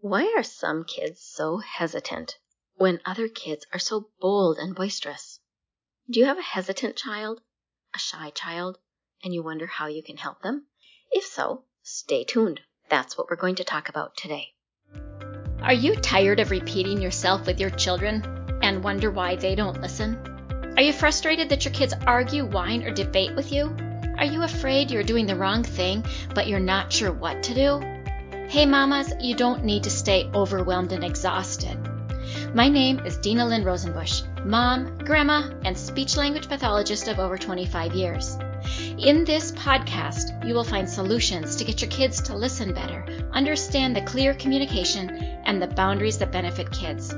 Why are some kids so hesitant when other kids are so bold and boisterous? Do you have a hesitant child, a shy child, and you wonder how you can help them? If so, stay tuned. That's what we're going to talk about today. Are you tired of repeating yourself with your children and wonder why they don't listen? Are you frustrated that your kids argue, whine, or debate with you? Are you afraid you're doing the wrong thing, but you're not sure what to do? Hey, mamas, you don't need to stay overwhelmed and exhausted. My name is Dinalynn Rosenbush, mom, grandma, and speech language pathologist of over 25 years. In this podcast, you will find solutions to get your kids to listen better, understand the clear communication, and the boundaries that benefit kids,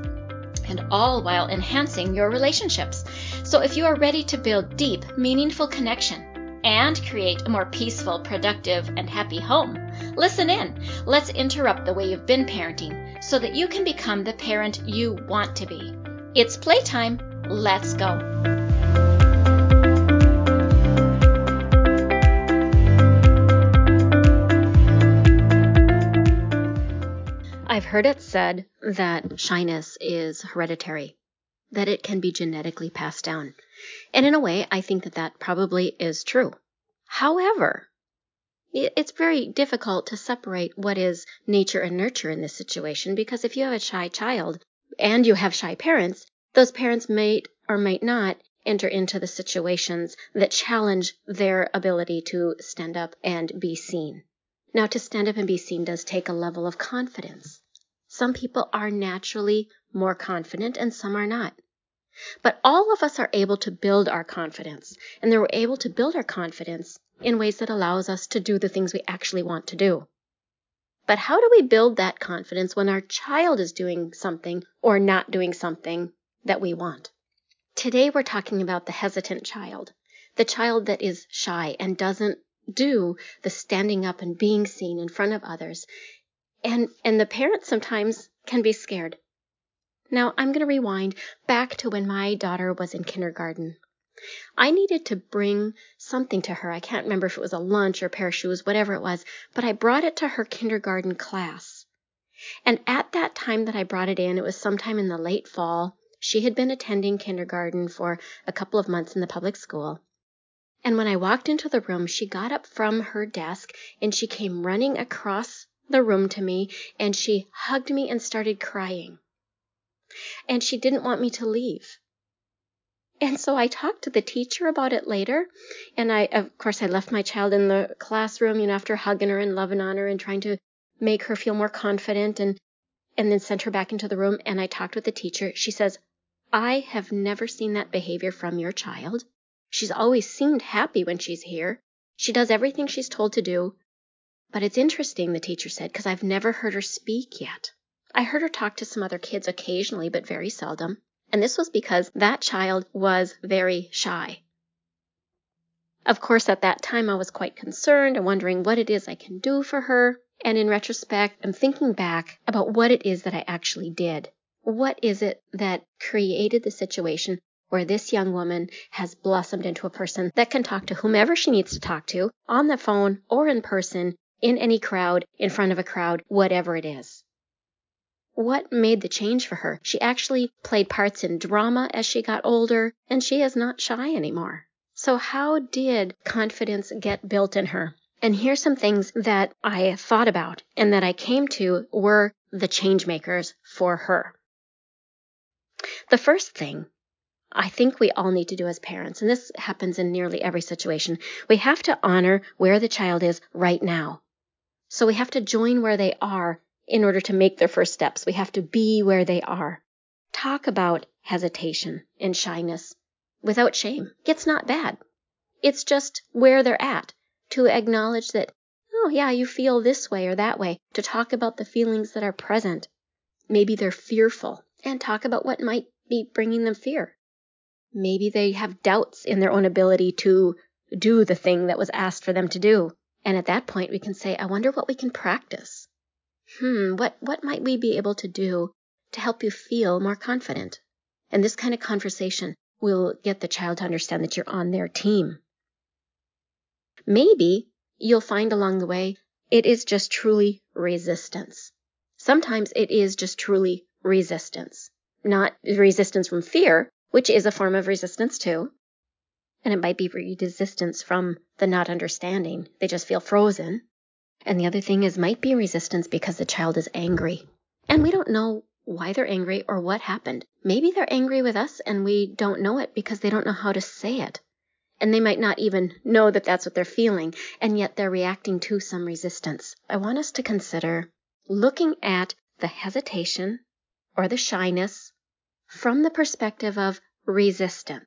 and all while enhancing your relationships. So if you are ready to build deep, meaningful connection, and create a more peaceful, productive, and happy home. Listen in. Let's interrupt the way you've been parenting so that you can become the parent you want to be. It's playtime. Let's go. I've heard it said that shyness is hereditary, that it can be genetically passed down. And in a way, I think that that probably is true. However, it's very difficult to separate what is nature and nurture in this situation because if you have a shy child and you have shy parents, those parents may or might not enter into the situations that challenge their ability to stand up and be seen. Now, to stand up and be seen does take a level of confidence. Some people are naturally more confident and some are not. But all of us are able to build our confidence, and we're able to build our confidence in ways that allows us to do the things we actually want to do. But how do we build that confidence when our child is doing something or not doing something that we want? Today we're talking about the hesitant child, the child that is shy and doesn't do the standing up and being seen in front of others. And and the parents sometimes can be scared. Now, I'm going to rewind back to when my daughter was in kindergarten. I needed to bring something to her. I can't remember if it was a lunch or a pair of shoes, whatever it was, but I brought it to her kindergarten class. And at that time that I brought it in, it was sometime in the late fall. She had been attending kindergarten for a couple of months in the public school. And when I walked into the room, she got up from her desk and she came running across the room to me and she hugged me and started crying and she didn't want me to leave. And so I talked to the teacher about it later. And I, of course, I left my child in the classroom, you know, after hugging her and loving on her and trying to make her feel more confident and, and then sent her back into the room. And I talked with the teacher. She says, I have never seen that behavior from your child. She's always seemed happy when she's here. She does everything she's told to do. But it's interesting, the teacher said, because I've never heard her speak yet. I heard her talk to some other kids occasionally, but very seldom. And this was because that child was very shy. Of course, at that time, I was quite concerned and wondering what it is I can do for her. And in retrospect, I'm thinking back about what it is that I actually did. What is it that created the situation where this young woman has blossomed into a person that can talk to whomever she needs to talk to on the phone or in person, in any crowd, in front of a crowd, whatever it is? What made the change for her? She actually played parts in drama as she got older, and she is not shy anymore. So, how did confidence get built in her? And here's some things that I thought about and that I came to were the change makers for her. The first thing I think we all need to do as parents, and this happens in nearly every situation, we have to honor where the child is right now. So we have to join where they are in order to make their first steps. We have to be where they are. Talk about hesitation and shyness without shame. It's not bad. It's just where they're at. To acknowledge that, oh, yeah, you feel this way or that way. To talk about the feelings that are present. Maybe they're fearful and talk about what might be bringing them fear. Maybe they have doubts in their own ability to do the thing that was asked for them to do. And at that point, we can say, I wonder what we can practice hmm, what, what might we be able to do to help you feel more confident? And this kind of conversation will get the child to understand that you're on their team. Maybe you'll find along the way it is just truly resistance. Sometimes it is just truly resistance, not resistance from fear, which is a form of resistance too. And it might be resistance from the not understanding. They just feel frozen. And the other thing is, might be resistance because the child is angry. And we don't know why they're angry or what happened. Maybe they're angry with us and we don't know it because they don't know how to say it. And they might not even know that that's what they're feeling, and yet they're reacting to some resistance. I want us to consider looking at the hesitation or the shyness from the perspective of resistance.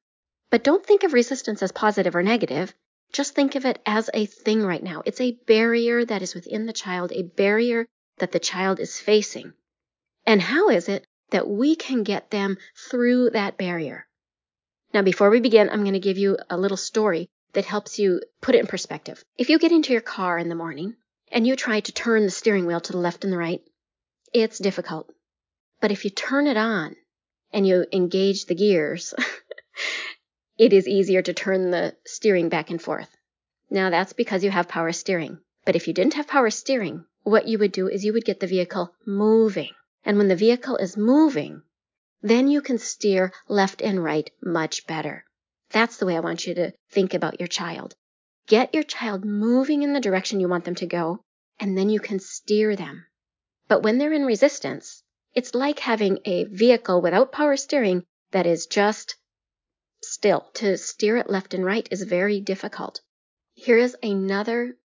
But don't think of resistance as positive or negative. Just think of it as a thing right now. It's a barrier that is within the child, a barrier that the child is facing. And how is it that we can get them through that barrier? Now, before we begin, I'm going to give you a little story that helps you put it in perspective. If you get into your car in the morning and you try to turn the steering wheel to the left and the right, it's difficult. But if you turn it on and you engage the gears, it is easier to turn the steering back and forth. Now that's because you have power steering. But if you didn't have power steering, what you would do is you would get the vehicle moving. And when the vehicle is moving, then you can steer left and right much better. That's the way I want you to think about your child. Get your child moving in the direction you want them to go, and then you can steer them. But when they're in resistance, it's like having a vehicle without power steering that is just still. To steer it left and right is very difficult. Here is another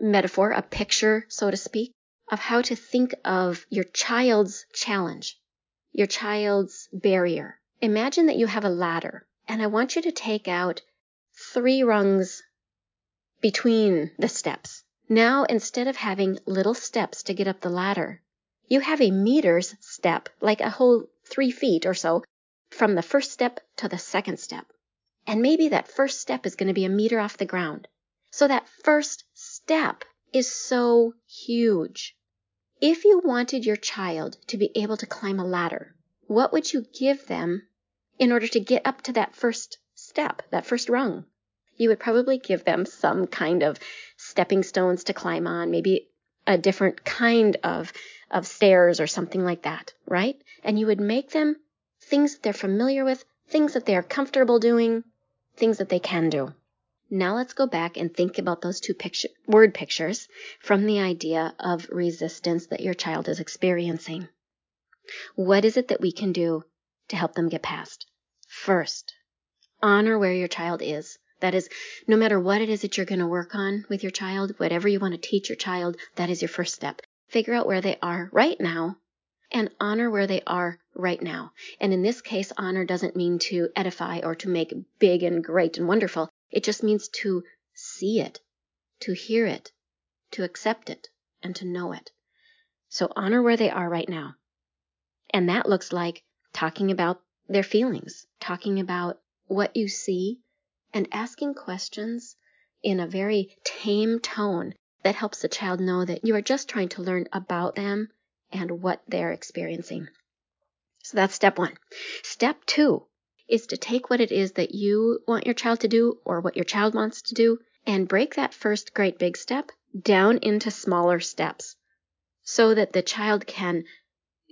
metaphor, a picture, so to speak, of how to think of your child's challenge, your child's barrier. Imagine that you have a ladder, and I want you to take out three rungs between the steps. Now, instead of having little steps to get up the ladder, you have a meter's step, like a whole three feet or so, from the first step to the second step. And maybe that first step is going to be a meter off the ground. So that first step is so huge. If you wanted your child to be able to climb a ladder, what would you give them in order to get up to that first step, that first rung? you would probably give them some kind of stepping stones to climb on, maybe a different kind of, of stairs or something like that, right? And you would make them things that they're familiar with, things that they are comfortable doing, things that they can do. Now let's go back and think about those two picture, word pictures from the idea of resistance that your child is experiencing. What is it that we can do to help them get past? First, honor where your child is. That is, no matter what it is that you're going to work on with your child, whatever you want to teach your child, that is your first step. Figure out where they are right now and honor where they are right now. And in this case, honor doesn't mean to edify or to make big and great and wonderful. It just means to see it, to hear it, to accept it, and to know it. So honor where they are right now. And that looks like talking about their feelings, talking about what you see, and asking questions in a very tame tone that helps the child know that you are just trying to learn about them and what they're experiencing. So that's step one. Step two is to take what it is that you want your child to do or what your child wants to do and break that first great big step down into smaller steps so that the child can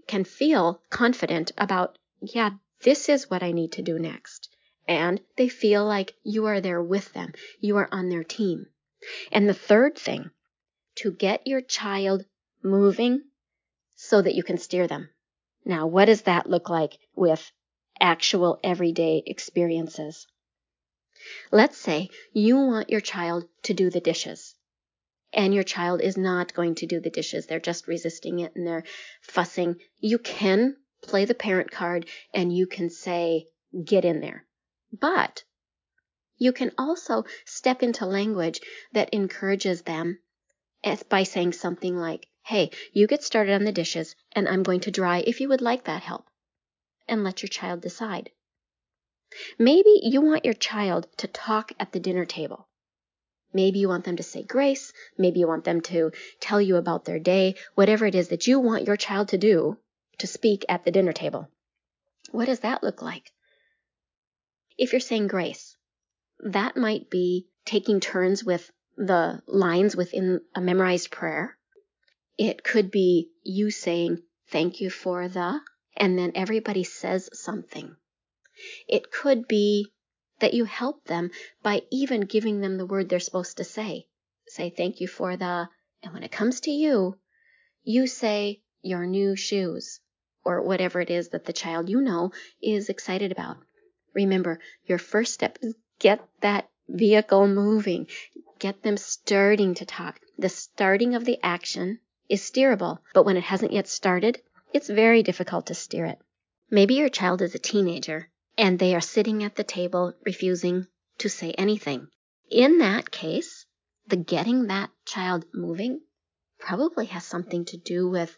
can feel confident about yeah this is what I need to do next and they feel like you are there with them. You are on their team. And the third thing, to get your child moving so that you can steer them. Now, what does that look like with actual everyday experiences? Let's say you want your child to do the dishes and your child is not going to do the dishes. They're just resisting it and they're fussing. You can play the parent card and you can say, get in there. But you can also step into language that encourages them by saying something like, Hey, you get started on the dishes, and I'm going to dry if you would like that help. And let your child decide. Maybe you want your child to talk at the dinner table. Maybe you want them to say grace. Maybe you want them to tell you about their day, whatever it is that you want your child to do to speak at the dinner table. What does that look like? If you're saying grace, that might be taking turns with the lines within a memorized prayer. It could be you saying, thank you for the, and then everybody says something. It could be that you help them by even giving them the word they're supposed to say. Say thank you for the, and when it comes to you, you say your new shoes or whatever it is that the child you know is excited about. Remember, your first step is get that vehicle moving. Get them starting to talk. The starting of the action is steerable, but when it hasn't yet started, it's very difficult to steer it. Maybe your child is a teenager and they are sitting at the table refusing to say anything. In that case, the getting that child moving probably has something to do with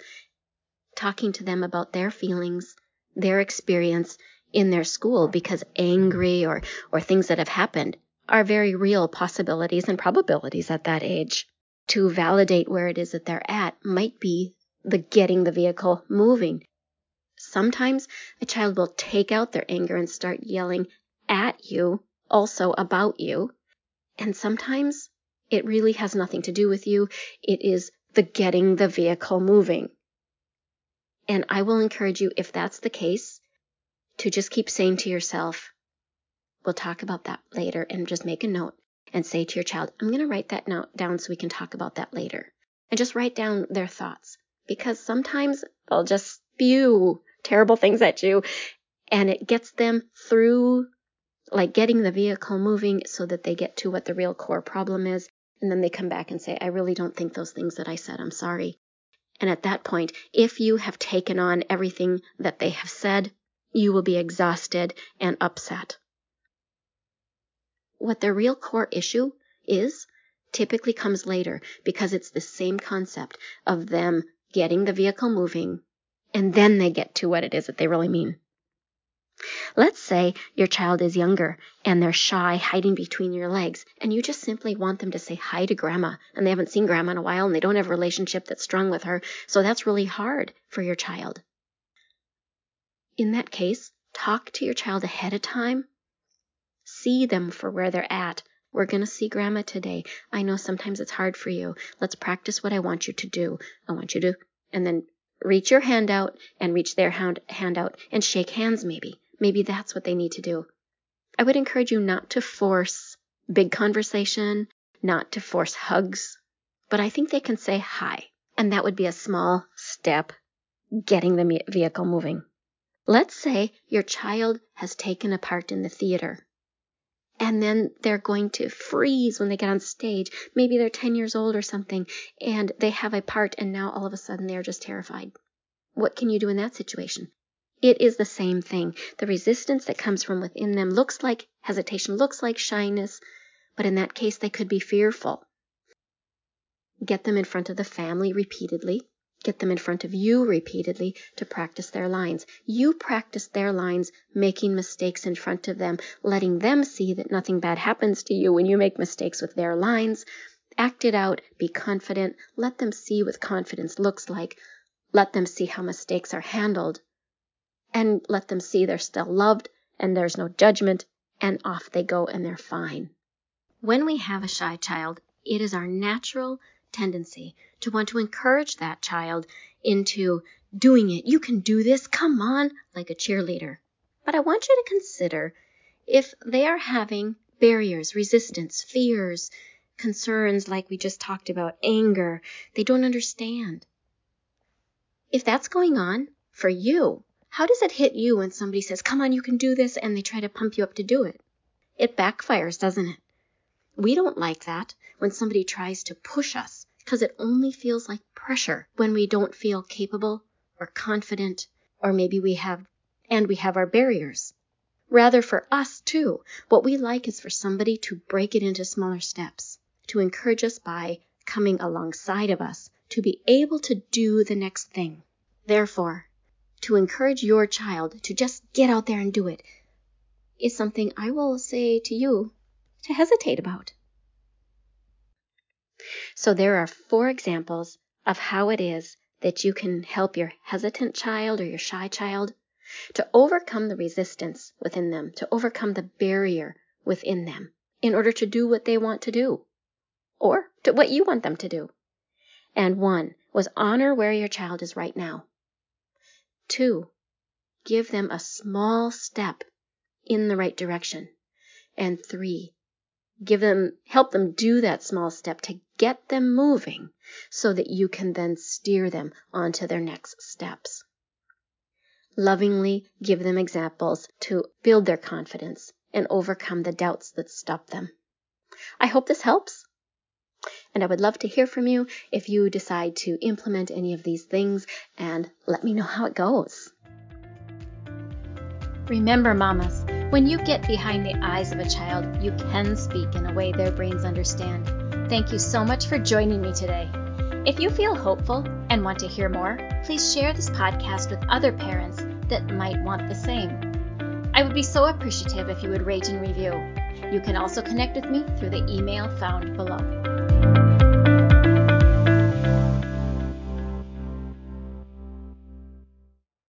talking to them about their feelings, their experience in their school because angry or, or things that have happened are very real possibilities and probabilities at that age. To validate where it is that they're at might be the getting the vehicle moving. Sometimes a child will take out their anger and start yelling at you, also about you. And sometimes it really has nothing to do with you. It is the getting the vehicle moving. And I will encourage you, if that's the case, to just keep saying to yourself, we'll talk about that later, and just make a note and say to your child, I'm going to write that note down so we can talk about that later. And just write down their thoughts because sometimes they'll just spew terrible things at you and it gets them through like getting the vehicle moving so that they get to what the real core problem is. And then they come back and say, I really don't think those things that I said. I'm sorry. And at that point, if you have taken on everything that they have said, you will be exhausted and upset. What the real core issue is typically comes later because it's the same concept of them getting the vehicle moving and then they get to what it is that they really mean. Let's say your child is younger and they're shy, hiding between your legs, and you just simply want them to say hi to grandma, and they haven't seen grandma in a while and they don't have a relationship that's strong with her, so that's really hard for your child. In that case, talk to your child ahead of time. See them for where they're at. We're going to see grandma today. I know sometimes it's hard for you. Let's practice what I want you to do. I want you to, and then reach your hand out and reach their hand, hand out and shake hands maybe Maybe that's what they need to do. I would encourage you not to force big conversation, not to force hugs, but I think they can say hi, and that would be a small step getting the vehicle moving. Let's say your child has taken a part in the theater and then they're going to freeze when they get on stage. Maybe they're 10 years old or something and they have a part and now all of a sudden they're just terrified. What can you do in that situation? It is the same thing. The resistance that comes from within them looks like hesitation, looks like shyness, but in that case, they could be fearful. Get them in front of the family repeatedly. Get them in front of you repeatedly to practice their lines. You practice their lines, making mistakes in front of them, letting them see that nothing bad happens to you when you make mistakes with their lines. Act it out, be confident, let them see what confidence looks like, let them see how mistakes are handled and let them see they're still loved and there's no judgment, and off they go and they're fine. When we have a shy child, it is our natural tendency to want to encourage that child into doing it. You can do this, come on, like a cheerleader. But I want you to consider if they are having barriers, resistance, fears, concerns like we just talked about, anger, they don't understand. If that's going on for you, how does it hit you when somebody says, Come on, you can do this, and they try to pump you up to do it? It backfires, doesn't it? We don't like that when somebody tries to push us because it only feels like pressure when we don't feel capable or confident, or maybe we have, and we have our barriers. Rather, for us too, what we like is for somebody to break it into smaller steps, to encourage us by coming alongside of us, to be able to do the next thing. Therefore, to encourage your child to just get out there and do it is something I will say to you to hesitate about. So there are four examples of how it is that you can help your hesitant child or your shy child to overcome the resistance within them, to overcome the barrier within them in order to do what they want to do or to what you want them to do. And one was honor where your child is right now. Two, give them a small step in the right direction. And three, give them, help them do that small step to get them moving so that you can then steer them onto their next steps. Lovingly give them examples to build their confidence and overcome the doubts that stop them. I hope this helps. And I would love to hear from you if you decide to implement any of these things and let me know how it goes. Remember, mamas, when you get behind the eyes of a child, you can speak in a way their brains understand. Thank you so much for joining me today. If you feel hopeful and want to hear more, please share this podcast with other parents that might want the same. I would be so appreciative if you would rate and review. You can also connect with me through the email found below.